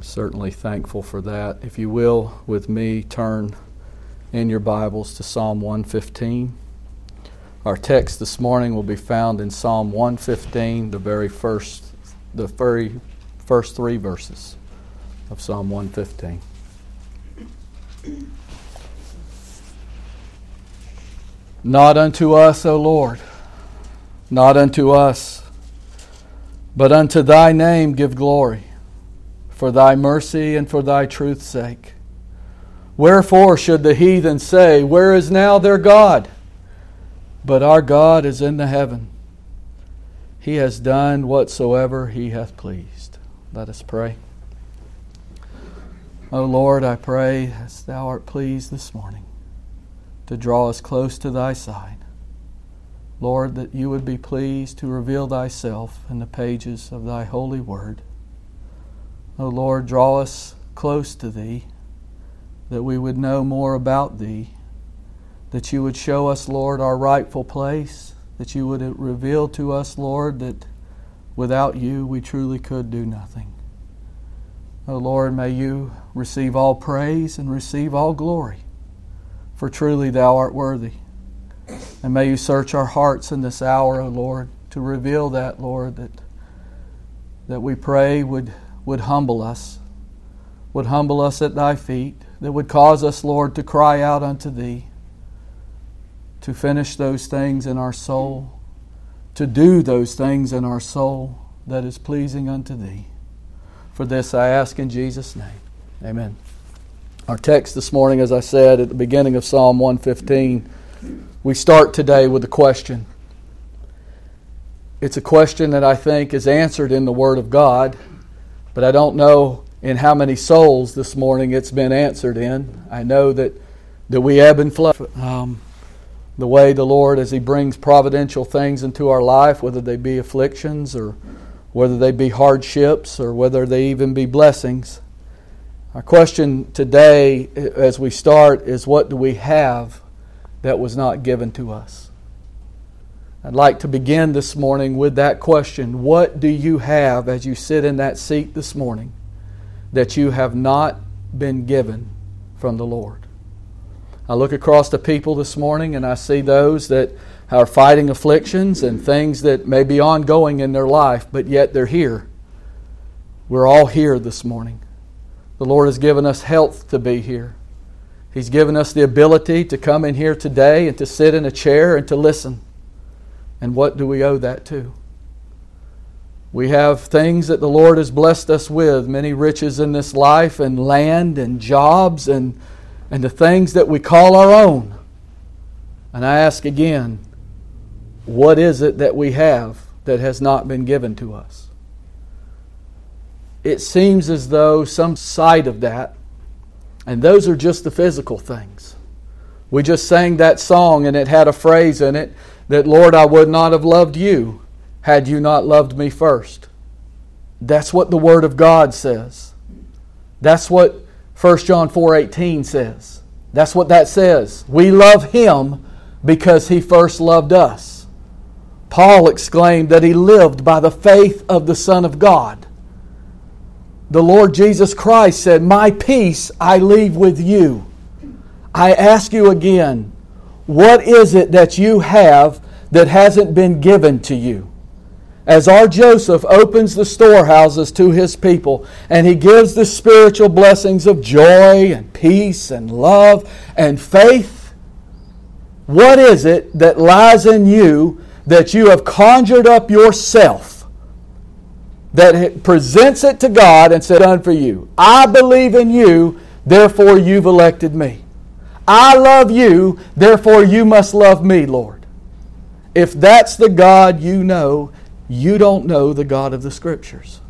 I'm certainly thankful for that. If you will, with me, turn in your Bibles to Psalm 115. Our text this morning will be found in Psalm 115, the very first, the very first three verses of Psalm 115. Not unto us, O Lord, not unto us, but unto thy name give glory, for thy mercy and for thy truth's sake. Wherefore should the heathen say, Where is now their God? But our God is in the heaven. He has done whatsoever he hath pleased. Let us pray. O Lord, I pray as thou art pleased this morning to draw us close to thy side. Lord, that you would be pleased to reveal thyself in the pages of thy holy word. O Lord, draw us close to thee, that we would know more about thee, that you would show us, Lord, our rightful place, that you would reveal to us, Lord, that without you we truly could do nothing. O Lord, may you receive all praise and receive all glory for truly thou art worthy. And may you search our hearts in this hour, O Lord, to reveal that, Lord, that, that we pray would, would humble us, would humble us at thy feet, that would cause us, Lord, to cry out unto thee, to finish those things in our soul, to do those things in our soul that is pleasing unto thee. For this I ask in Jesus' name. Amen. Our text this morning, as I said at the beginning of Psalm 115, we start today with a question. It's a question that I think is answered in the Word of God, but I don't know in how many souls this morning it's been answered in. I know that, that we ebb and flow. Um, the way the Lord, as He brings providential things into our life, whether they be afflictions or whether they be hardships or whether they even be blessings, our question today, as we start, is what do we have that was not given to us? I'd like to begin this morning with that question. What do you have as you sit in that seat this morning that you have not been given from the Lord? I look across the people this morning and I see those that are fighting afflictions and things that may be ongoing in their life, but yet they're here. We're all here this morning. The Lord has given us health to be here. He's given us the ability to come in here today and to sit in a chair and to listen. And what do we owe that to? We have things that the Lord has blessed us with, many riches in this life, and land, and jobs, and, and the things that we call our own. And I ask again, what is it that we have that has not been given to us? it seems as though some side of that, and those are just the physical things. We just sang that song and it had a phrase in it that, Lord, I would not have loved you had you not loved me first. That's what the Word of God says. That's what 1 John 4:18 says. That's what that says. We love him because he first loved us. Paul exclaimed that he lived by the faith of the Son of God the Lord Jesus Christ said, My peace I leave with you. I ask you again, what is it that you have that hasn't been given to you? As our Joseph opens the storehouses to his people and he gives the spiritual blessings of joy and peace and love and faith, what is it that lies in you that you have conjured up yourself? that presents it to God and said, Done for you. I believe in you, therefore you've elected me. I love you, therefore you must love me, Lord. If that's the God you know, you don't know the God of the Scriptures.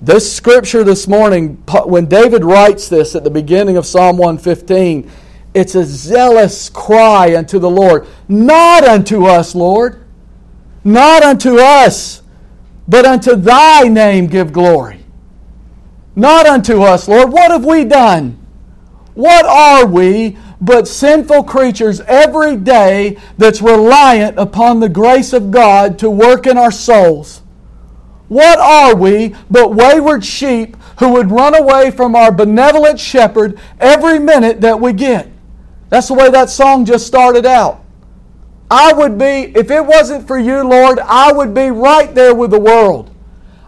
This scripture this morning, when David writes this at the beginning of Psalm 115, it's a zealous cry unto the Lord. Not unto us, Lord. Not unto us but unto thy name give glory. Not unto us, Lord. What have we done? What are we but sinful creatures every day that's reliant upon the grace of God to work in our souls? What are we but wayward sheep who would run away from our benevolent shepherd every minute that we get? That's the way that song just started out. I would be, if it wasn't for you, Lord, I would be right there with the world.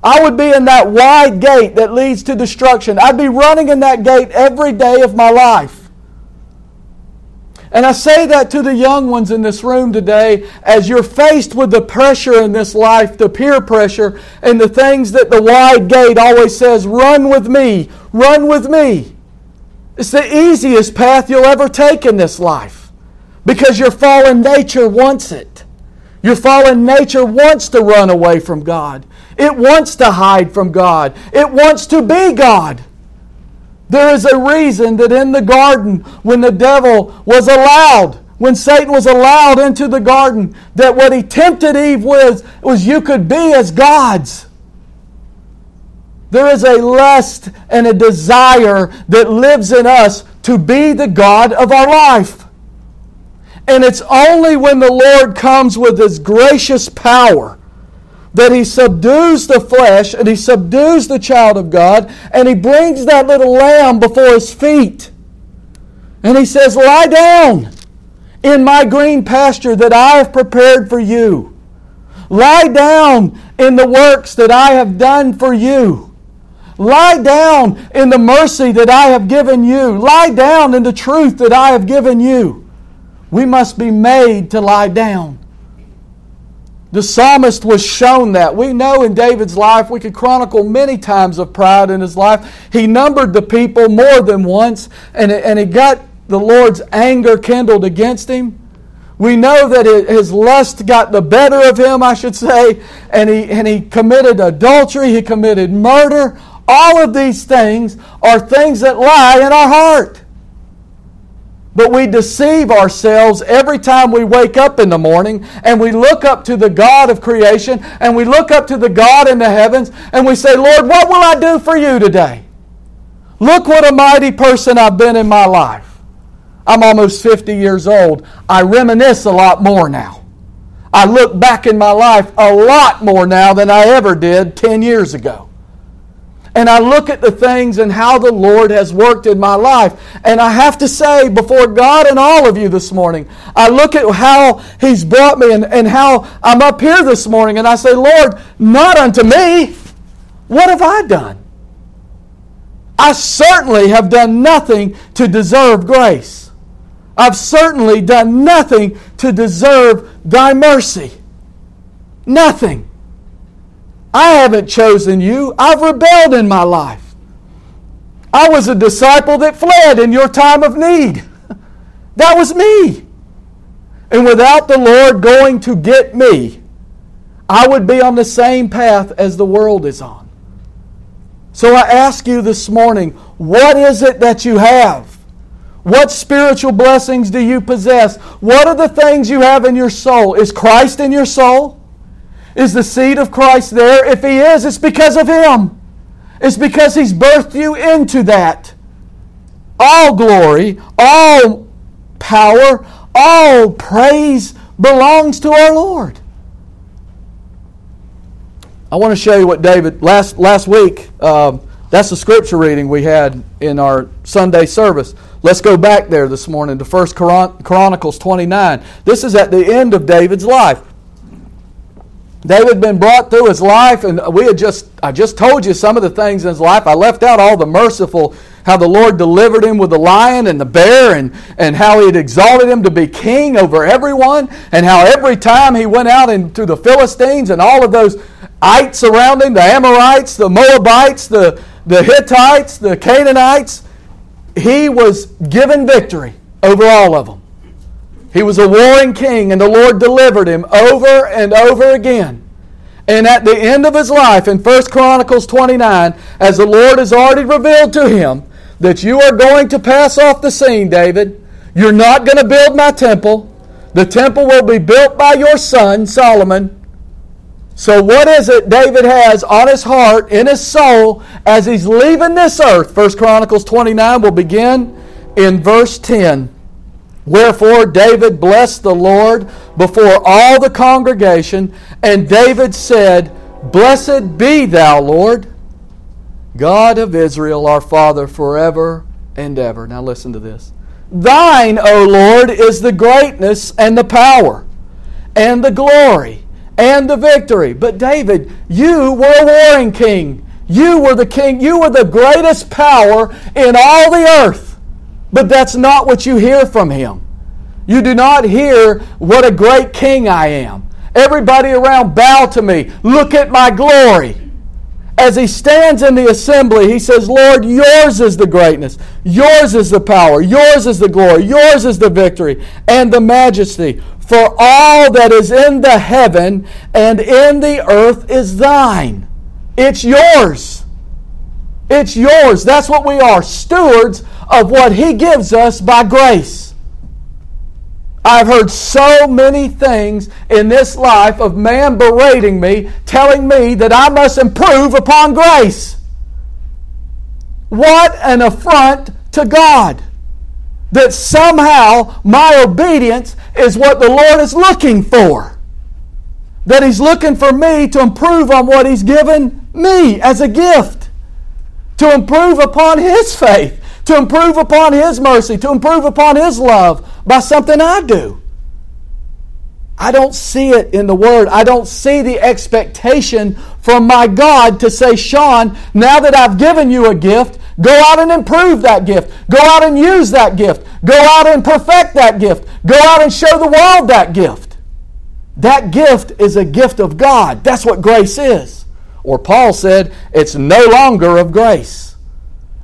I would be in that wide gate that leads to destruction. I'd be running in that gate every day of my life. And I say that to the young ones in this room today as you're faced with the pressure in this life, the peer pressure, and the things that the wide gate always says run with me, run with me. It's the easiest path you'll ever take in this life because your fallen nature wants it. Your fallen nature wants to run away from God. It wants to hide from God. It wants to be God. There is a reason that in the garden, when the devil was allowed, when Satan was allowed into the garden, that what he tempted Eve with was you could be as gods. There is a lust and a desire that lives in us to be the God of our life. And it's only when the Lord comes with His gracious power that he subdues the flesh and he subdues the child of God and he brings that little lamb before his feet. And he says, Lie down in my green pasture that I have prepared for you. Lie down in the works that I have done for you. Lie down in the mercy that I have given you. Lie down in the truth that I have given you. We must be made to lie down. The psalmist was shown that. We know in David's life, we could chronicle many times of pride in his life. He numbered the people more than once, and, and he got the Lord's anger kindled against him. We know that his lust got the better of him, I should say, and he, and he committed adultery, he committed murder. All of these things are things that lie in our heart. But we deceive ourselves every time we wake up in the morning and we look up to the God of creation and we look up to the God in the heavens and we say, Lord, what will I do for you today? Look what a mighty person I've been in my life. I'm almost 50 years old. I reminisce a lot more now. I look back in my life a lot more now than I ever did 10 years ago and I look at the things and how the Lord has worked in my life. And I have to say, before God and all of you this morning, I look at how He's brought me and, and how I'm up here this morning, and I say, Lord, not unto me. What have I done? I certainly have done nothing to deserve grace. I've certainly done nothing to deserve thy mercy. Nothing. I haven't chosen you. I've rebelled in my life. I was a disciple that fled in your time of need. That was me. And without the Lord going to get me, I would be on the same path as the world is on. So I ask you this morning what is it that you have? What spiritual blessings do you possess? What are the things you have in your soul? Is Christ in your soul? Is the seed of Christ there? If He is, it's because of Him. It's because He's birthed you into that. All glory, all power, all praise belongs to our Lord. I want to show you what David, last, last week, um, that's the scripture reading we had in our Sunday service. Let's go back there this morning to 1 Chronicles 29. This is at the end of David's life. David had been brought through his life, and we had just I just told you some of the things in his life. I left out all the merciful, how the Lord delivered him with the lion and the bear, and, and how he had exalted him to be king over everyone, and how every time he went out into the Philistines and all of those ites around him, the Amorites, the Moabites, the, the Hittites, the Canaanites, he was given victory over all of them. He was a warring king, and the Lord delivered him over and over again. And at the end of his life, in 1 Chronicles 29, as the Lord has already revealed to him that you are going to pass off the scene, David, you're not going to build my temple. The temple will be built by your son, Solomon. So, what is it David has on his heart, in his soul, as he's leaving this earth? 1 Chronicles 29 will begin in verse 10. Wherefore David blessed the Lord before all the congregation, and David said, Blessed be thou, Lord, God of Israel, our Father, forever and ever. Now listen to this. Thine, O Lord, is the greatness and the power and the glory and the victory. But David, you were a warring king. You were the king. You were the greatest power in all the earth. But that's not what you hear from him. You do not hear what a great king I am. Everybody around bow to me. Look at my glory. As he stands in the assembly, he says, Lord, yours is the greatness, yours is the power, yours is the glory, yours is the victory and the majesty. For all that is in the heaven and in the earth is thine. It's yours. It's yours. That's what we are stewards of what He gives us by grace. I've heard so many things in this life of man berating me, telling me that I must improve upon grace. What an affront to God! That somehow my obedience is what the Lord is looking for. That He's looking for me to improve on what He's given me as a gift, to improve upon His faith, to improve upon His mercy, to improve upon His love by something I do. I don't see it in the Word. I don't see the expectation from my God to say, Sean, now that I've given you a gift, go out and improve that gift. Go out and use that gift. Go out and perfect that gift. Go out and show the world that gift. That gift is a gift of God. That's what grace is. Or Paul said, it's no longer of grace.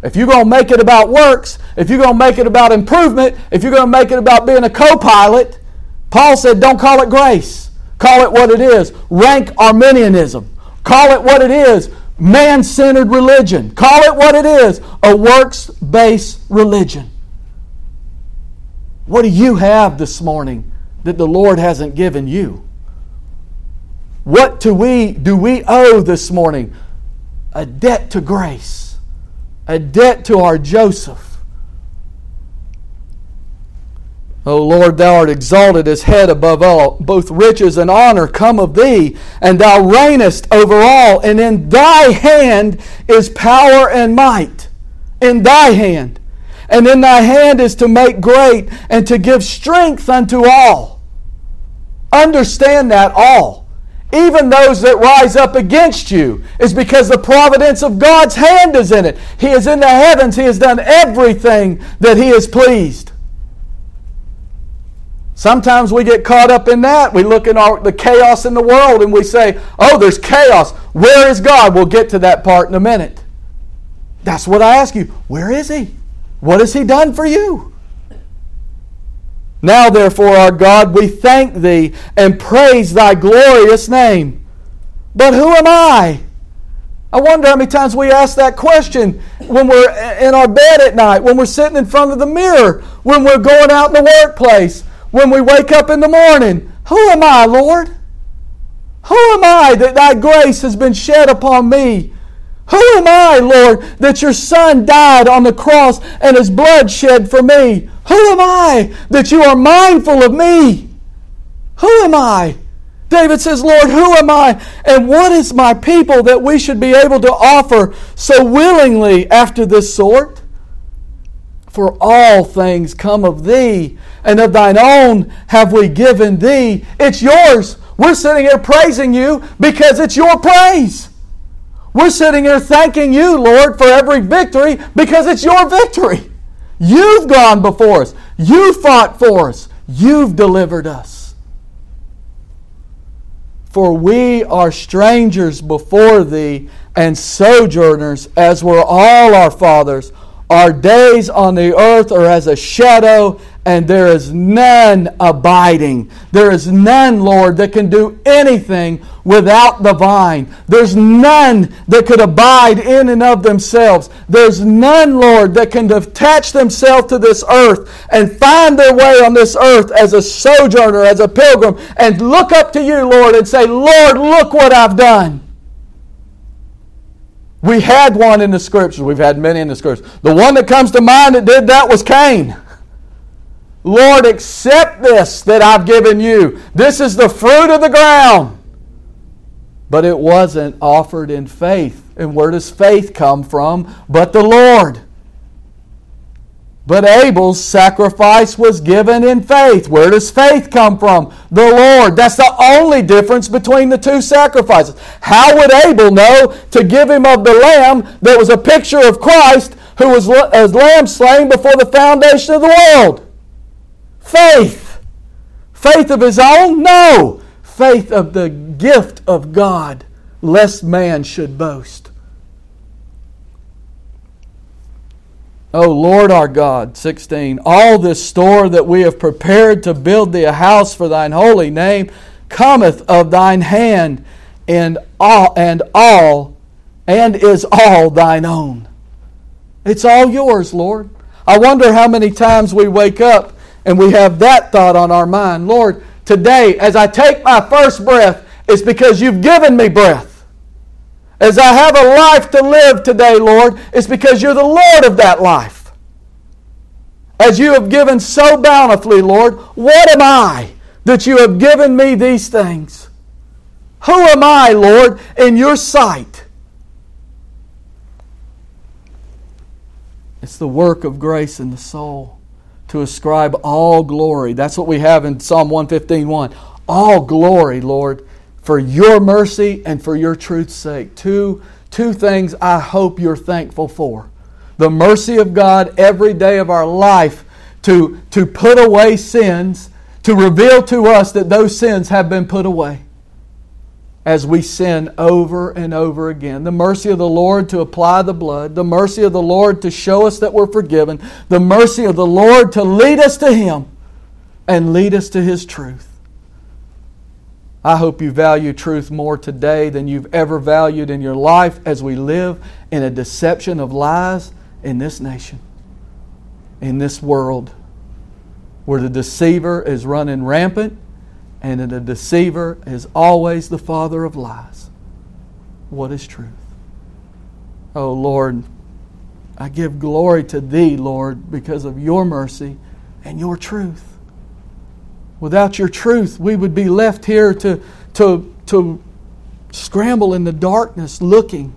If you're going to make it about works, if you're going to make it about improvement, if you're going to make it about being a co pilot, Paul said, don't call it grace. Call it what it is rank Arminianism. Call it what it is man centered religion. Call it what it is a works based religion. What do you have this morning that the Lord hasn't given you? What do we do we owe this morning? A debt to grace, a debt to our Joseph. O Lord, thou art exalted as head above all. Both riches and honor come of thee, and thou reignest over all. And in thy hand is power and might. In thy hand. And in thy hand is to make great and to give strength unto all. Understand that all. Even those that rise up against you is because the providence of God's hand is in it. He is in the heavens. He has done everything that He is pleased. Sometimes we get caught up in that. We look at our, the chaos in the world and we say, oh, there's chaos. Where is God? We'll get to that part in a minute. That's what I ask you. Where is He? What has He done for you? Now, therefore, our God, we thank Thee and praise Thy glorious name. But who am I? I wonder how many times we ask that question when we're in our bed at night, when we're sitting in front of the mirror, when we're going out in the workplace when we wake up in the morning. Who am I, Lord? Who am I that thy grace has been shed upon me? Who am I, Lord, that your Son died on the cross and his blood shed for me? Who am I that you are mindful of me? Who am I? David says, Lord, who am I? And what is my people that we should be able to offer so willingly after this sort? For all things come of thee, and of thine own have we given thee. It's yours. We're sitting here praising you because it's your praise. We're sitting here thanking you, Lord, for every victory because it's your victory. You've gone before us. You've fought for us. You've delivered us. For we are strangers before thee and sojourners, as were all our fathers. Our days on the earth are as a shadow, and there is none abiding. There is none, Lord, that can do anything without the vine. There's none that could abide in and of themselves. There's none, Lord, that can attach themselves to this earth and find their way on this earth as a sojourner, as a pilgrim, and look up to you, Lord, and say, Lord, look what I've done. We had one in the scriptures. We've had many in the scriptures. The one that comes to mind that did that was Cain. Lord, accept this that I've given you. This is the fruit of the ground. but it wasn't offered in faith. And where does faith come from? But the Lord. But Abel's sacrifice was given in faith. Where does faith come from? The Lord. That's the only difference between the two sacrifices. How would Abel know to give him of the lamb that was a picture of Christ who was as lamb slain before the foundation of the world? Faith. Faith of his own? No. Faith of the gift of God, lest man should boast. O Lord our God, 16, all this store that we have prepared to build thee a house for thine holy name cometh of thine hand, and all, and all, and is all thine own. It's all yours, Lord. I wonder how many times we wake up and we have that thought on our mind. Lord, today, as I take my first breath, it's because you've given me breath. As I have a life to live today, Lord, it's because you're the Lord of that life. As you have given so bountifully, Lord, what am I that you have given me these things? Who am I, Lord, in your sight? It's the work of grace in the soul to ascribe all glory. That's what we have in Psalm 115:1. All glory, Lord, for your mercy and for your truth's sake. Two, two things I hope you're thankful for. The mercy of God every day of our life to, to put away sins, to reveal to us that those sins have been put away as we sin over and over again. The mercy of the Lord to apply the blood, the mercy of the Lord to show us that we're forgiven, the mercy of the Lord to lead us to Him and lead us to His truth. I hope you value truth more today than you've ever valued in your life as we live in a deception of lies in this nation, in this world, where the deceiver is running rampant and the deceiver is always the father of lies. What is truth? Oh Lord, I give glory to Thee, Lord, because of Your mercy and Your truth. Without your truth, we would be left here to, to, to scramble in the darkness looking,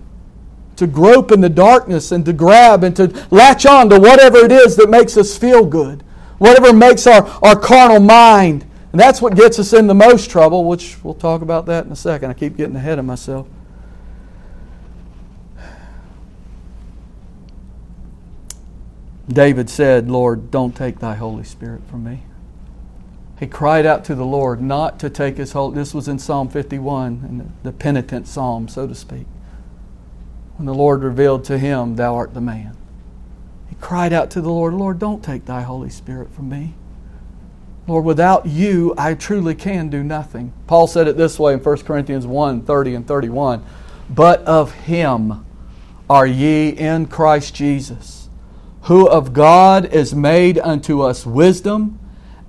to grope in the darkness and to grab and to latch on to whatever it is that makes us feel good, whatever makes our, our carnal mind. And that's what gets us in the most trouble, which we'll talk about that in a second. I keep getting ahead of myself. David said, Lord, don't take thy Holy Spirit from me. He cried out to the Lord not to take his whole. This was in Psalm 51, in the penitent psalm, so to speak. When the Lord revealed to him, Thou art the man. He cried out to the Lord, Lord, don't take thy Holy Spirit from me. Lord, without you, I truly can do nothing. Paul said it this way in 1 Corinthians 1 30 and 31. But of him are ye in Christ Jesus, who of God is made unto us wisdom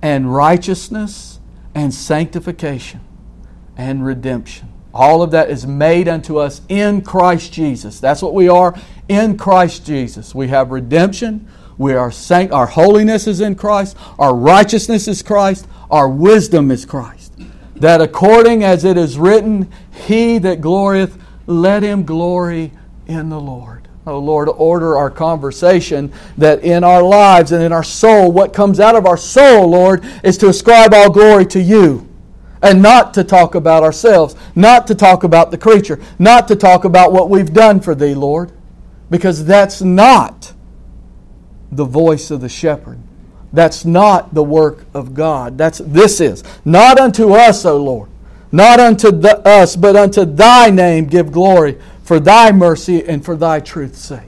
and righteousness and sanctification and redemption. All of that is made unto us in Christ Jesus. That's what we are in Christ Jesus. We have redemption. We are sanct- our holiness is in Christ. Our righteousness is Christ. Our wisdom is Christ. That according as it is written, He that glorieth, let him glory in the Lord. Oh Lord, order our conversation that in our lives and in our soul, what comes out of our soul, Lord, is to ascribe all glory to you and not to talk about ourselves, not to talk about the creature, not to talk about what we've done for Thee, Lord, because that's not the voice of the shepherd. That's not the work of God. That's this is not unto us, O Lord, not unto the, us, but unto Thy name give glory for thy mercy and for thy truth's sake.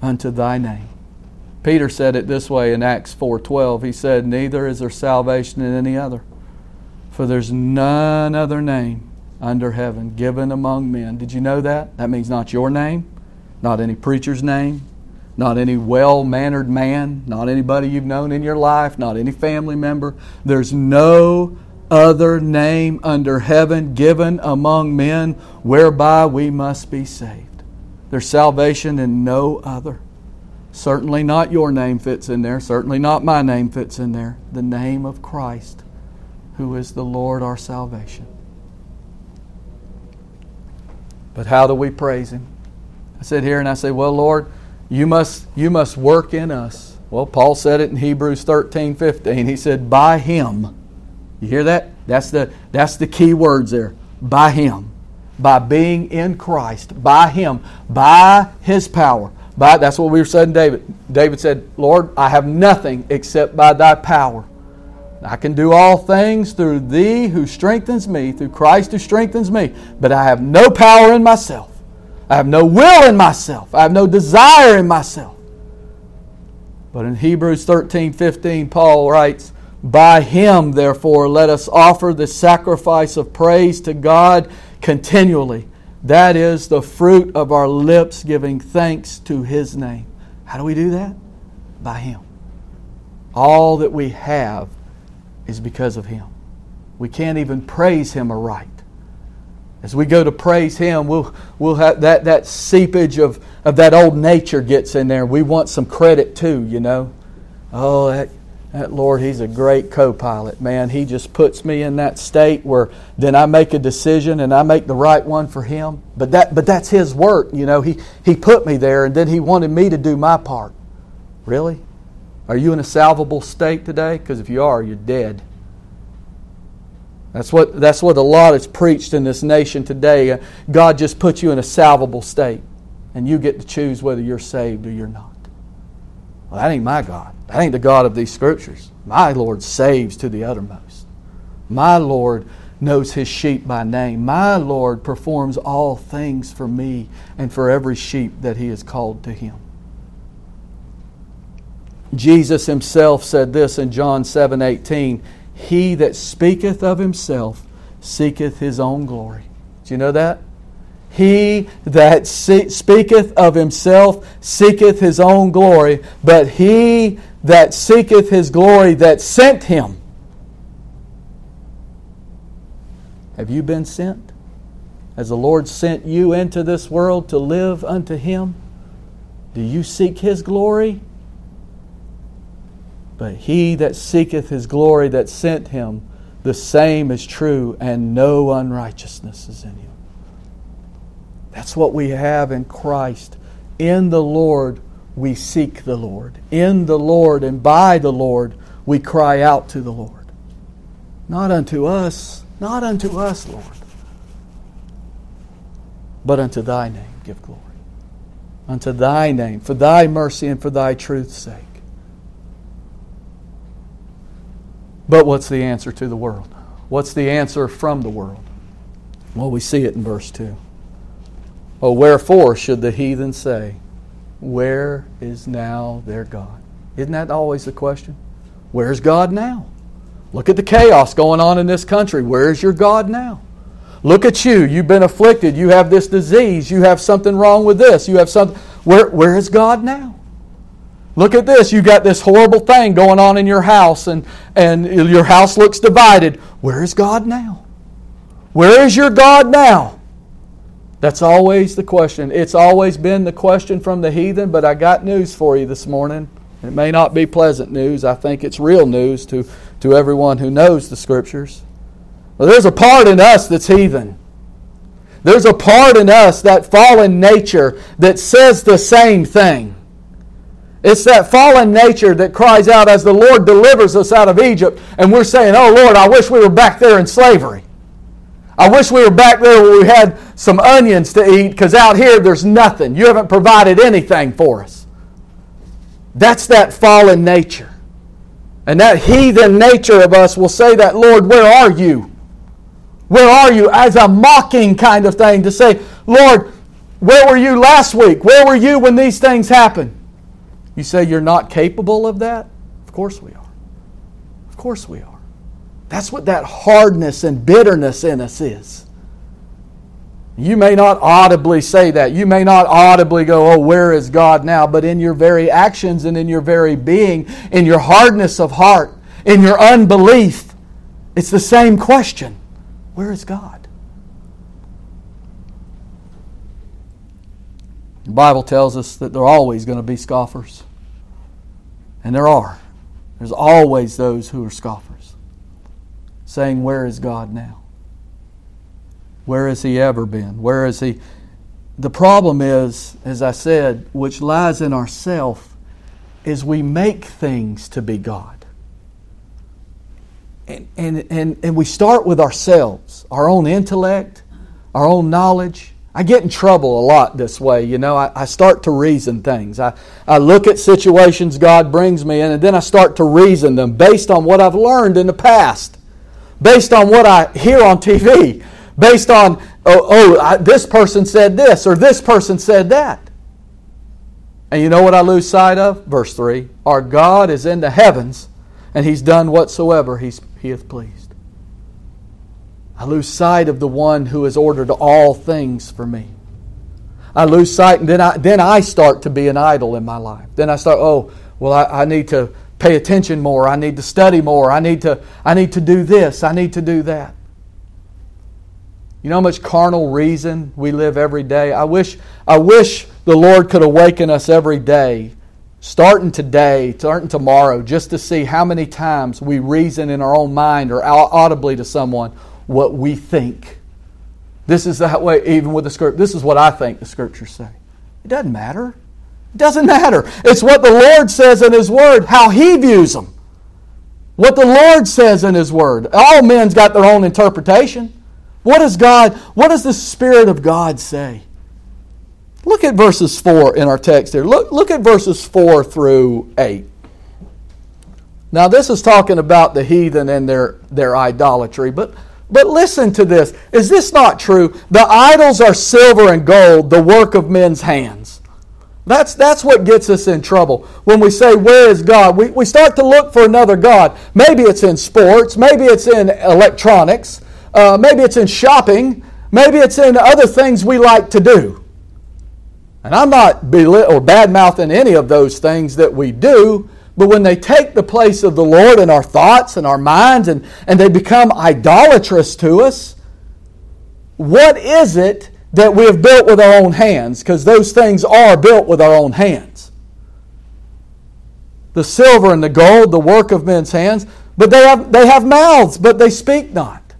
Unto thy name. Peter said it this way in Acts 4:12. He said, "Neither is there salvation in any other, for there's none other name under heaven given among men." Did you know that? That means not your name, not any preacher's name, not any well-mannered man, not anybody you've known in your life, not any family member. There's no other name under heaven given among men whereby we must be saved. There's salvation in no other. Certainly not your name fits in there. Certainly not my name fits in there. The name of Christ, who is the Lord our salvation. But how do we praise Him? I sit here and I say, Well, Lord, you must, you must work in us. Well, Paul said it in Hebrews 13 15. He said, By Him. You hear that? That's the, that's the key words there. By Him. By being in Christ. By Him. By His power. By, that's what we were saying, David. David said, Lord, I have nothing except by thy power. I can do all things through thee who strengthens me, through Christ who strengthens me. But I have no power in myself. I have no will in myself. I have no desire in myself. But in Hebrews 13 15, Paul writes, By him, therefore, let us offer the sacrifice of praise to God continually. That is the fruit of our lips giving thanks to his name. How do we do that? By him. All that we have is because of Him. We can't even praise Him aright. As we go to praise Him, we'll, we'll have that, that seepage of, of that old nature gets in there. We want some credit too, you know. Oh, that, that Lord, He's a great co pilot, man. He just puts me in that state where then I make a decision and I make the right one for Him. But, that, but that's His work, you know. He, he put me there and then He wanted me to do my part. Really? Are you in a salvable state today? Because if you are, you're dead. That's what, that's what a lot is preached in this nation today. Uh, God just puts you in a salvable state, and you get to choose whether you're saved or you're not. Well, that ain't my God. That ain't the God of these scriptures. My Lord saves to the uttermost. My Lord knows his sheep by name. My Lord performs all things for me and for every sheep that he has called to him. Jesus himself said this in John 7 18 He that speaketh of himself seeketh his own glory. Do you know that? He that speaketh of himself seeketh his own glory, but he that seeketh his glory that sent him. Have you been sent? Has the Lord sent you into this world to live unto him? Do you seek his glory? But he that seeketh his glory that sent him, the same is true, and no unrighteousness is in him. That's what we have in Christ. In the Lord, we seek the Lord. In the Lord and by the Lord, we cry out to the Lord. Not unto us, not unto us, Lord, but unto thy name give glory. Unto thy name, for thy mercy and for thy truth's sake. But what's the answer to the world? What's the answer from the world? Well, we see it in verse 2. Oh, wherefore should the heathen say, Where is now their God? Isn't that always the question? Where's God now? Look at the chaos going on in this country. Where's your God now? Look at you. You've been afflicted. You have this disease. You have something wrong with this. You have something. Where, where is God now? Look at this. You got this horrible thing going on in your house, and, and your house looks divided. Where is God now? Where is your God now? That's always the question. It's always been the question from the heathen, but I got news for you this morning. It may not be pleasant news. I think it's real news to, to everyone who knows the Scriptures. Well, there's a part in us that's heathen. There's a part in us, that fallen nature, that says the same thing. It's that fallen nature that cries out as the Lord delivers us out of Egypt, and we're saying, Oh Lord, I wish we were back there in slavery. I wish we were back there where we had some onions to eat, because out here there's nothing. You haven't provided anything for us. That's that fallen nature. And that heathen nature of us will say that, Lord, where are you? Where are you? As a mocking kind of thing to say, Lord, where were you last week? Where were you when these things happened? You say you're not capable of that? Of course we are. Of course we are. That's what that hardness and bitterness in us is. You may not audibly say that. You may not audibly go, Oh, where is God now? But in your very actions and in your very being, in your hardness of heart, in your unbelief, it's the same question Where is God? The Bible tells us that there are always going to be scoffers. And there are. There's always those who are scoffers. Saying, Where is God now? Where has He ever been? Where is He? The problem is, as I said, which lies in ourself, is we make things to be God. And, and, and, and we start with ourselves, our own intellect, our own knowledge. I get in trouble a lot this way. You know, I, I start to reason things. I, I look at situations God brings me in, and then I start to reason them based on what I've learned in the past, based on what I hear on TV, based on, oh, oh I, this person said this or this person said that. And you know what I lose sight of? Verse 3 Our God is in the heavens, and He's done whatsoever he's, He hath pleased. I lose sight of the one who has ordered all things for me. I lose sight, and then I, then I start to be an idol in my life. Then I start, oh, well, I, I need to pay attention more. I need to study more. I need to, I need to do this. I need to do that. You know how much carnal reason we live every day? I wish, I wish the Lord could awaken us every day, starting today, starting tomorrow, just to see how many times we reason in our own mind or audibly to someone what we think. This is that way, even with the script. This is what I think the scriptures say. It doesn't matter. Doesn't matter. It's what the Lord says in His Word, how He views them. What the Lord says in His Word. All men's got their own interpretation. What does God, what does the Spirit of God say? Look at verses 4 in our text here. Look, look at verses 4 through 8. Now, this is talking about the heathen and their, their idolatry, but but listen to this. Is this not true? The idols are silver and gold, the work of men's hands. That's, that's what gets us in trouble. When we say, Where is God? We, we start to look for another God. Maybe it's in sports, maybe it's in electronics, uh, maybe it's in shopping, maybe it's in other things we like to do. And I'm not bel- or bad mouthing any of those things that we do, but when they take the place of the Lord in our thoughts and our minds and, and they become idolatrous to us, what is it that we have built with our own hands? Because those things are built with our own hands. The silver and the gold, the work of men's hands, but they have, they have mouths, but they speak not.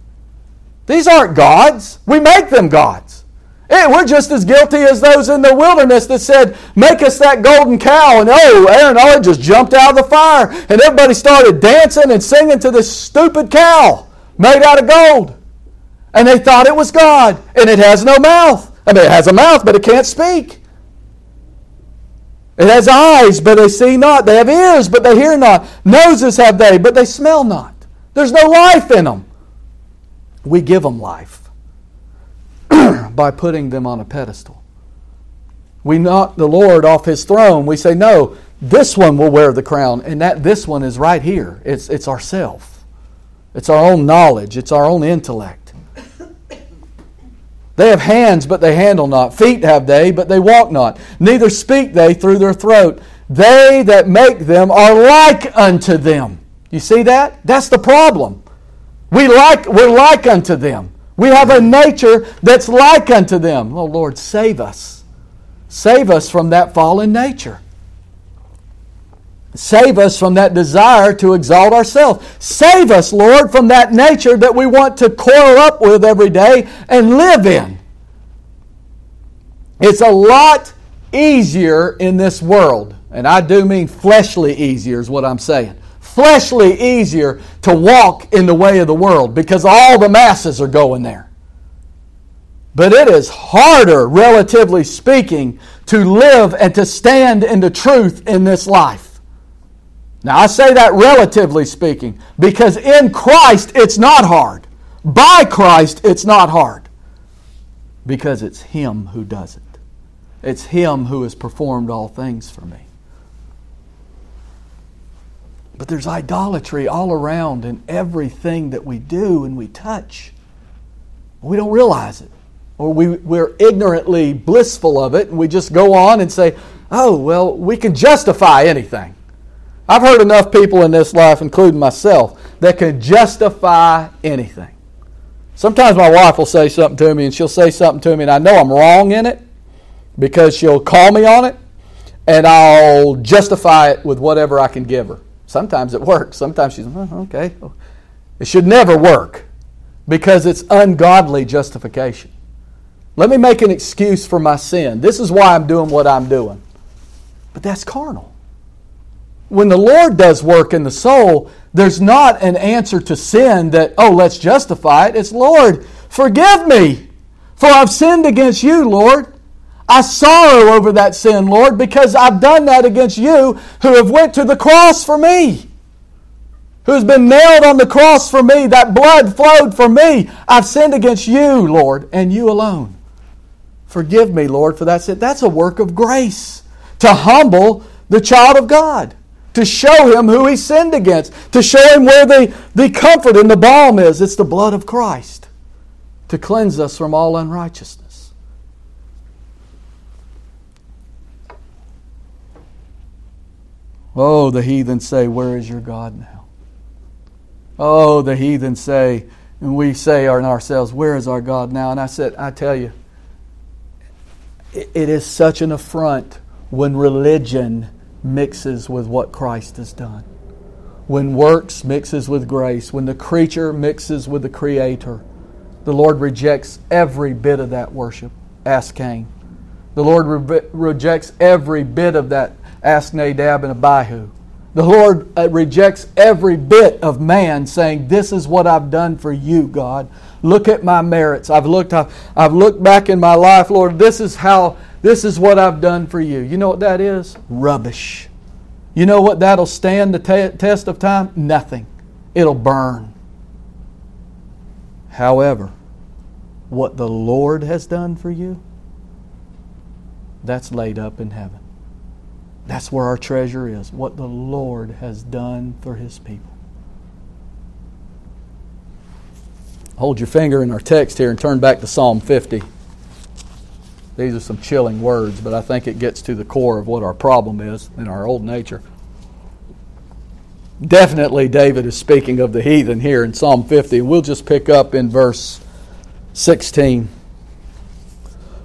These aren't gods. We make them gods. Hey, we're just as guilty as those in the wilderness that said, Make us that golden cow. And oh, Aaron oh, just jumped out of the fire. And everybody started dancing and singing to this stupid cow made out of gold. And they thought it was God. And it has no mouth. I mean, it has a mouth, but it can't speak. It has eyes, but they see not. They have ears, but they hear not. Noses have they, but they smell not. There's no life in them. We give them life. by putting them on a pedestal. We knock the Lord off his throne. We say, no, this one will wear the crown, and that this one is right here. It's, it's ourself. It's our own knowledge. It's our own intellect. They have hands, but they handle not. Feet have they, but they walk not. Neither speak they through their throat. They that make them are like unto them. You see that? That's the problem. We like, we're like unto them. We have a nature that's like unto them. Oh Lord, save us. Save us from that fallen nature. Save us from that desire to exalt ourselves. Save us, Lord, from that nature that we want to coil up with every day and live in. It's a lot easier in this world, and I do mean fleshly easier, is what I'm saying fleshly easier to walk in the way of the world because all the masses are going there. But it is harder, relatively speaking, to live and to stand in the truth in this life. Now, I say that relatively speaking because in Christ it's not hard. By Christ it's not hard because it's Him who does it. It's Him who has performed all things for me. But there's idolatry all around in everything that we do and we touch. We don't realize it. Or we, we're ignorantly blissful of it and we just go on and say, oh, well, we can justify anything. I've heard enough people in this life, including myself, that can justify anything. Sometimes my wife will say something to me and she'll say something to me and I know I'm wrong in it because she'll call me on it and I'll justify it with whatever I can give her. Sometimes it works. Sometimes she's, oh, okay. It should never work because it's ungodly justification. Let me make an excuse for my sin. This is why I'm doing what I'm doing. But that's carnal. When the Lord does work in the soul, there's not an answer to sin that, oh, let's justify it. It's, Lord, forgive me, for I've sinned against you, Lord. I sorrow over that sin, Lord, because I've done that against you who have went to the cross for me. Who's been nailed on the cross for me. That blood flowed for me. I've sinned against you, Lord, and you alone. Forgive me, Lord, for that sin. That's a work of grace to humble the child of God, to show him who he sinned against, to show him where the, the comfort and the balm is. It's the blood of Christ to cleanse us from all unrighteousness. Oh, the heathen say, Where is your God now? Oh, the heathen say, and we say in ourselves, Where is our God now? And I said, I tell you, it is such an affront when religion mixes with what Christ has done. When works mixes with grace, when the creature mixes with the Creator, the Lord rejects every bit of that worship. Ask Cain. The Lord re- rejects every bit of that Ask Nadab and Abihu. The Lord uh, rejects every bit of man saying, This is what I've done for you, God. Look at my merits. I've looked, I've, I've looked back in my life, Lord. This is how, this is what I've done for you. You know what that is? Rubbish. You know what that'll stand the te- test of time? Nothing. It'll burn. However, what the Lord has done for you, that's laid up in heaven. That's where our treasure is, what the Lord has done for His people. Hold your finger in our text here and turn back to Psalm 50. These are some chilling words, but I think it gets to the core of what our problem is in our old nature. Definitely, David is speaking of the heathen here in Psalm 50. We'll just pick up in verse 16.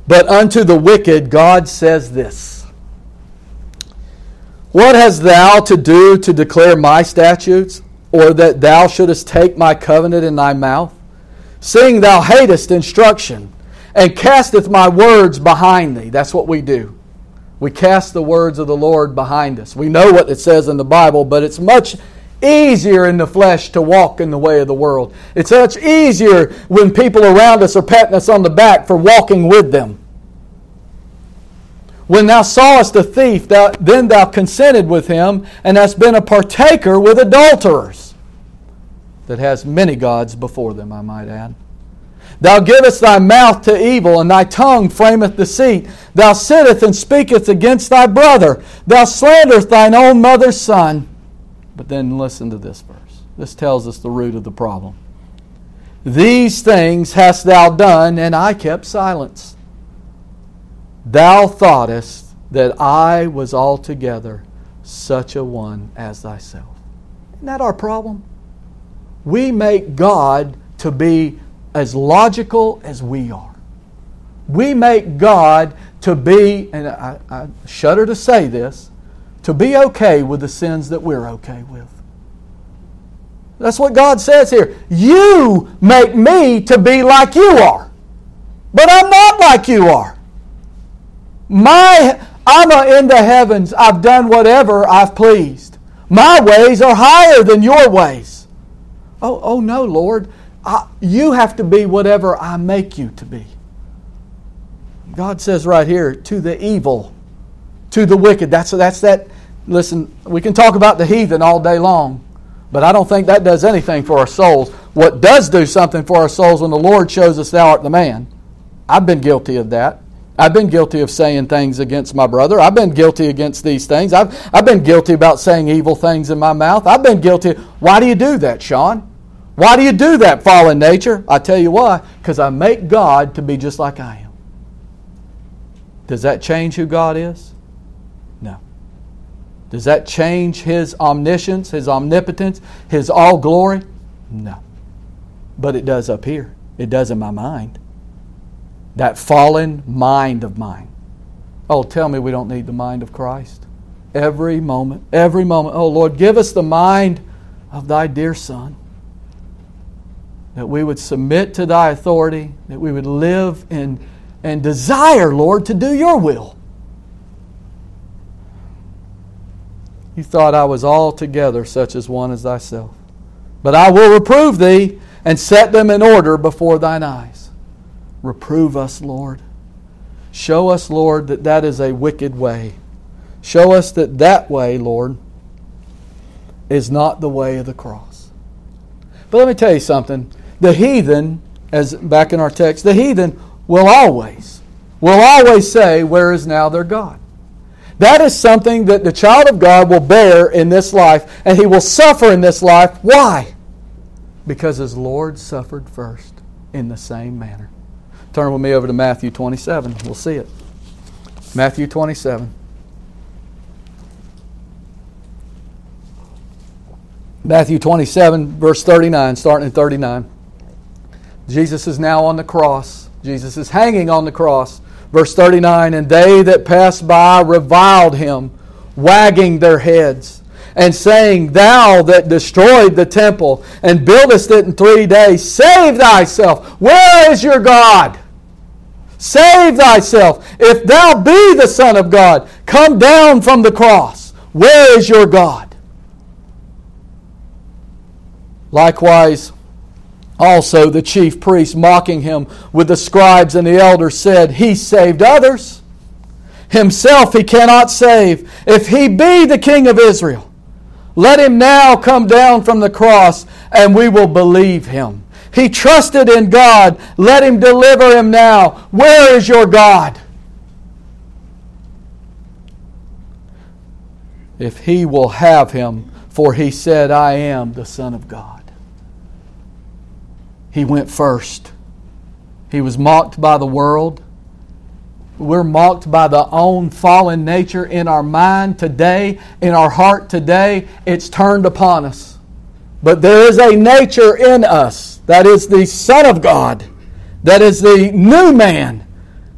But unto the wicked, God says this what hast thou to do to declare my statutes, or that thou shouldest take my covenant in thy mouth? Seeing thou hatest instruction, and casteth my words behind thee. That's what we do. We cast the words of the Lord behind us. We know what it says in the Bible, but it's much easier in the flesh to walk in the way of the world. It's much easier when people around us are patting us on the back for walking with them. When thou sawest a thief, thou, then thou consented with him, and hast been a partaker with adulterers, that has many gods before them, I might add. Thou givest thy mouth to evil, and thy tongue frameth deceit. Thou sittest and speakest against thy brother. Thou slanderest thine own mother's son. But then listen to this verse. This tells us the root of the problem. These things hast thou done, and I kept silence. Thou thoughtest that I was altogether such a one as thyself. Isn't that our problem? We make God to be as logical as we are. We make God to be, and I, I shudder to say this, to be okay with the sins that we're okay with. That's what God says here. You make me to be like you are, but I'm not like you are. My I'm in the heavens. I've done whatever I've pleased. My ways are higher than your ways. Oh, oh no, Lord. I, you have to be whatever I make you to be. God says right here, to the evil, to the wicked. That's, that's that. Listen, we can talk about the heathen all day long, but I don't think that does anything for our souls. What does do something for our souls when the Lord shows us thou art the man? I've been guilty of that. I've been guilty of saying things against my brother. I've been guilty against these things. I've, I've been guilty about saying evil things in my mouth. I've been guilty. Why do you do that, Sean? Why do you do that, fallen nature? I tell you why. Because I make God to be just like I am. Does that change who God is? No. Does that change His omniscience, His omnipotence, His all glory? No. But it does up here. It does in my mind that fallen mind of mine. Oh, tell me we don't need the mind of Christ. Every moment, every moment. Oh, Lord, give us the mind of thy dear Son. That we would submit to thy authority, that we would live in and desire, Lord, to do your will. You thought I was altogether such as one as thyself. But I will reprove thee and set them in order before thine eyes. Reprove us, Lord. Show us, Lord, that that is a wicked way. Show us that that way, Lord, is not the way of the cross. But let me tell you something. The heathen, as back in our text, the heathen will always, will always say, Where is now their God? That is something that the child of God will bear in this life, and he will suffer in this life. Why? Because his Lord suffered first in the same manner. Turn with me over to Matthew 27. We'll see it. Matthew 27. Matthew 27, verse 39, starting in 39. Jesus is now on the cross. Jesus is hanging on the cross. Verse 39 And they that passed by reviled him, wagging their heads, and saying, Thou that destroyed the temple and buildest it in three days, save thyself. Where is your God? Save thyself. If thou be the Son of God, come down from the cross. Where is your God? Likewise, also the chief priests, mocking him with the scribes and the elders, said, He saved others. Himself he cannot save. If he be the king of Israel, let him now come down from the cross, and we will believe him. He trusted in God. Let him deliver him now. Where is your God? If he will have him, for he said, I am the Son of God. He went first. He was mocked by the world. We're mocked by the own fallen nature in our mind today, in our heart today. It's turned upon us. But there is a nature in us that is the Son of God, that is the new man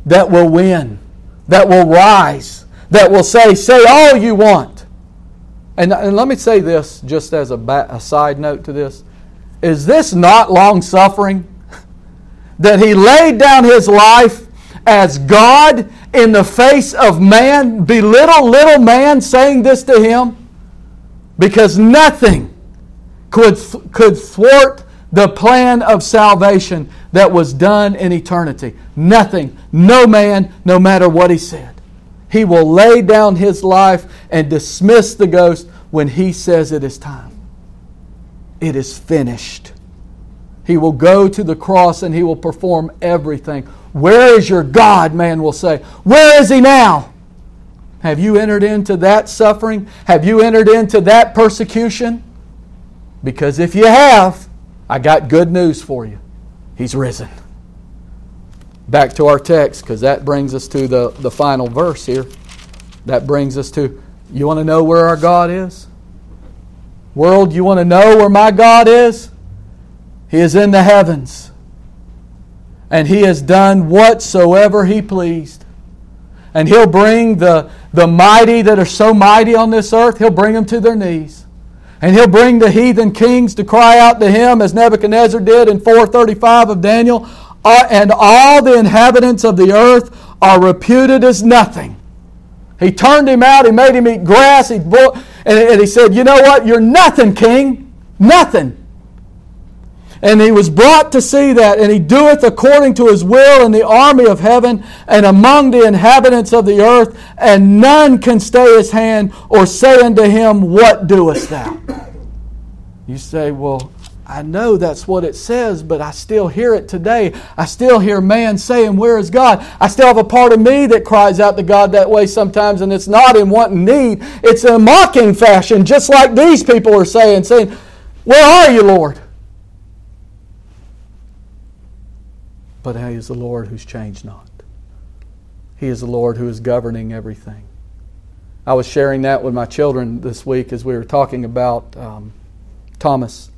that will win, that will rise, that will say, Say all you want. And, and let me say this just as a, a side note to this. Is this not long suffering? That he laid down his life as God in the face of man, belittle little man saying this to him? Because nothing could, could thwart the plan of salvation that was done in eternity. Nothing, no man, no matter what he said. He will lay down his life and dismiss the ghost when he says it is time. It is finished. He will go to the cross and he will perform everything. Where is your God? Man will say. Where is he now? Have you entered into that suffering? Have you entered into that persecution? Because if you have, I got good news for you. He's risen. Back to our text, because that brings us to the, the final verse here. That brings us to you want to know where our God is? World, you want to know where my God is? He is in the heavens. And He has done whatsoever He pleased. And He'll bring the, the mighty that are so mighty on this earth, He'll bring them to their knees. And He'll bring the heathen kings to cry out to Him as Nebuchadnezzar did in 435 of Daniel. Uh, and all the inhabitants of the earth are reputed as nothing. He turned him out, he made him eat grass, he and he said, You know what? You're nothing, king. Nothing. And he was brought to see that, and he doeth according to his will in the army of heaven and among the inhabitants of the earth, and none can stay his hand or say unto him, What doest thou? You say, Well, I know that's what it says, but I still hear it today. I still hear man saying, Where is God? I still have a part of me that cries out to God that way sometimes, and it's not in wanting need. It's in a mocking fashion, just like these people are saying, saying, Where are you, Lord? But He is the Lord who's changed not. He is the Lord who is governing everything. I was sharing that with my children this week as we were talking about um, Thomas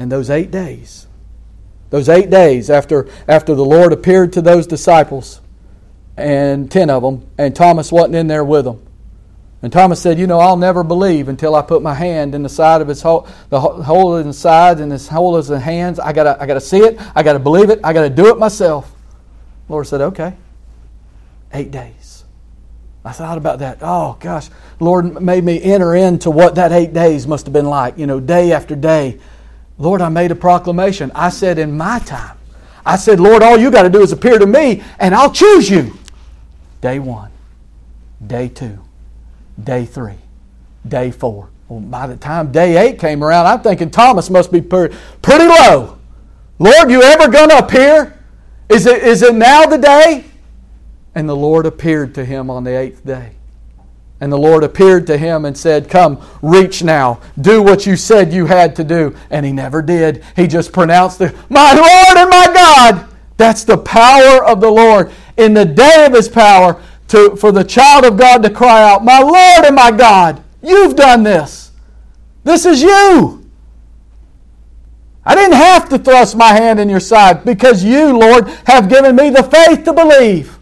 and those eight days, those eight days after, after the Lord appeared to those disciples, and ten of them, and Thomas wasn't in there with them. And Thomas said, You know, I'll never believe until I put my hand in the side of his hole, the hole in the side and his hole in his hands. I gotta, I gotta see it. I gotta believe it. I gotta do it myself. The Lord said, Okay. Eight days. I thought about that. Oh gosh, Lord made me enter into what that eight days must have been like. You know, day after day. Lord, I made a proclamation. I said, in my time. I said, Lord, all you got to do is appear to me, and I'll choose you. Day one, day two day three, day four. Well, by the time day eight came around, I'm thinking Thomas must be pretty, low. Lord, you ever going to appear? Is it, is it now the day? And the Lord appeared to him on the eighth day. And the Lord appeared to him and said, Come, reach now. Do what you said you had to do. And he never did. He just pronounced the, My Lord and my God. That's the power of the Lord. In the day of his power, to, for the child of God to cry out, My Lord and my God, you've done this. This is you. I didn't have to thrust my hand in your side because you, Lord, have given me the faith to believe.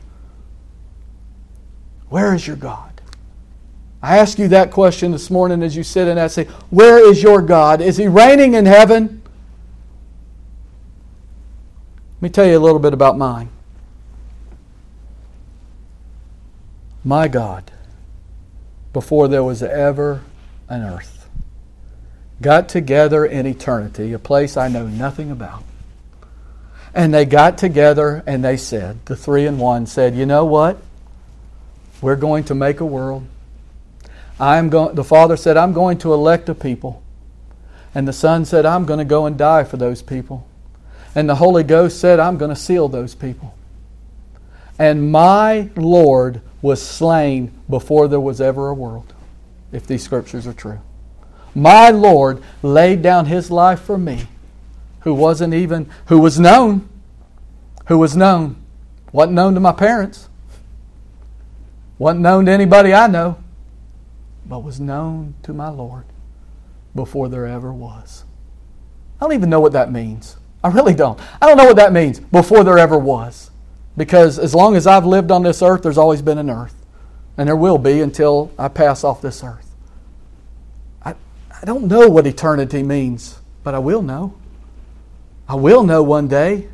Where is your God? I ask you that question this morning as you sit in that say, Where is your God? Is he reigning in heaven? Let me tell you a little bit about mine. my God, before there was ever an earth, got together in eternity, a place I know nothing about. And they got together and they said, the three and one said, you know what? We're going to make a world. I'm going, the Father said, I'm going to elect a people. And the Son said, I'm going to go and die for those people. And the Holy Ghost said, I'm going to seal those people. And my Lord was slain before there was ever a world, if these scriptures are true. My Lord laid down his life for me, who wasn't even, who was known, who was known, wasn't known to my parents, wasn't known to anybody I know, but was known to my Lord before there ever was. I don't even know what that means. I really don't. I don't know what that means before there ever was. Because as long as I've lived on this earth, there's always been an earth. And there will be until I pass off this earth. I, I don't know what eternity means, but I will know. I will know one day.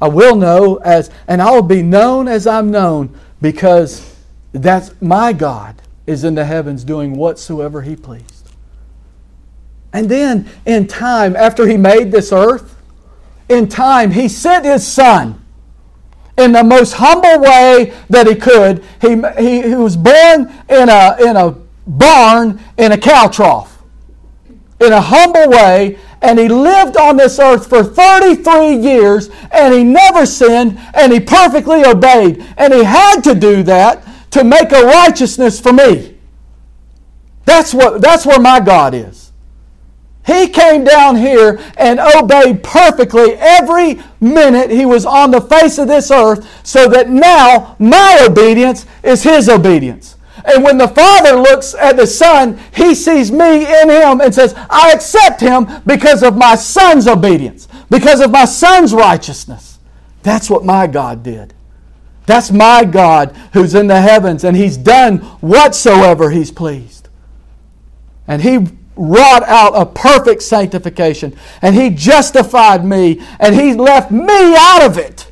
I will know as, and I will be known as I'm known because that's my God is in the heavens doing whatsoever He pleased. And then in time, after He made this earth, in time, He sent His Son in the most humble way that he could. He, he, he was born in a, in a barn in a cow trough, in a humble way, and he lived on this earth for 33 years, and he never sinned, and he perfectly obeyed. And he had to do that to make a righteousness for me. That's, what, that's where my God is. He came down here and obeyed perfectly every minute he was on the face of this earth, so that now my obedience is his obedience. And when the Father looks at the Son, he sees me in him and says, I accept him because of my Son's obedience, because of my Son's righteousness. That's what my God did. That's my God who's in the heavens, and he's done whatsoever he's pleased. And he wrought out a perfect sanctification. And He justified me, and He left me out of it.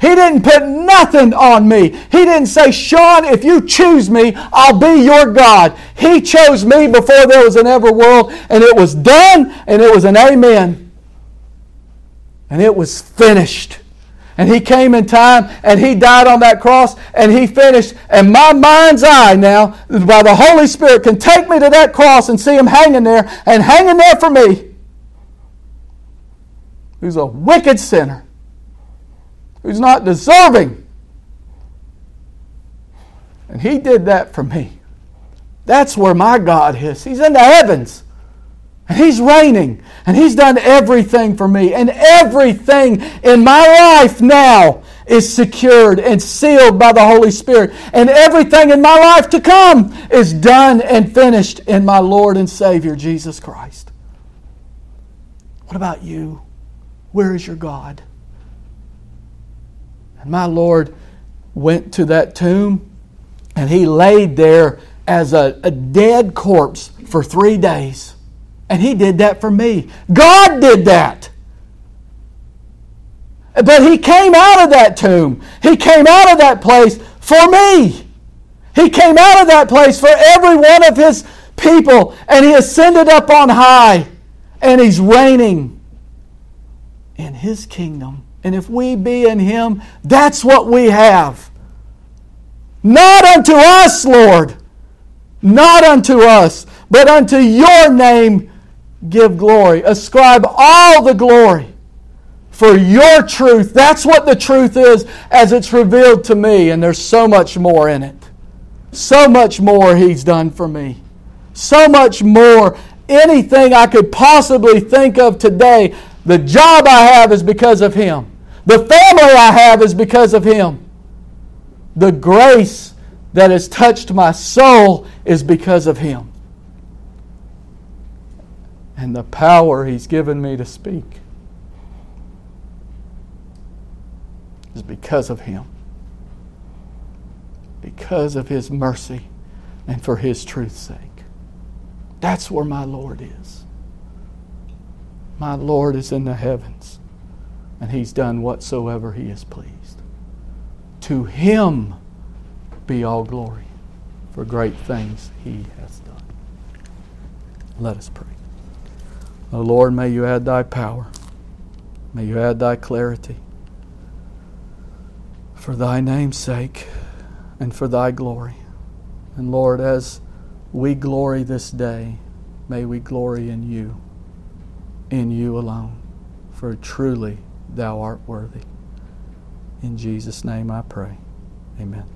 He didn't put nothing on me. He didn't say, Sean, if you choose me, I'll be your God. He chose me before there was an ever world, and it was done, and it was an amen. And it was finished. And he came in time and he died on that cross and he finished. And my mind's eye now, by the Holy Spirit, can take me to that cross and see him hanging there and hanging there for me. Who's a wicked sinner, who's not deserving. And he did that for me. That's where my God is. He's in the heavens. And He's reigning. And He's done everything for me. And everything in my life now is secured and sealed by the Holy Spirit. And everything in my life to come is done and finished in my Lord and Savior, Jesus Christ. What about you? Where is your God? And my Lord went to that tomb and he laid there as a, a dead corpse for three days. And He did that for me. God did that. But He came out of that tomb, He came out of that place for me. He came out of that place for every one of His people, and He ascended up on high, and He's reigning in His kingdom. And if we be in Him, that's what we have. Not unto us, Lord, not unto us, but unto your name give glory. Ascribe all the glory for your truth. That's what the truth is as it's revealed to me, and there's so much more in it. So much more He's done for me. So much more. Anything I could possibly think of today, the job I have is because of Him. The family I have is because of Him. The grace that has touched my soul is because of Him. And the power He's given me to speak is because of Him. Because of His mercy and for His truth's sake. That's where my Lord is. My Lord is in the heavens, and He's done whatsoever He is pleased. To Him be all glory for great things He has done. Let us pray. O Lord, may you add thy power. May you add thy clarity. For thy name's sake and for thy glory. And Lord, as we glory this day, may we glory in you, in you alone. For truly thou art worthy. In Jesus' name I pray. Amen.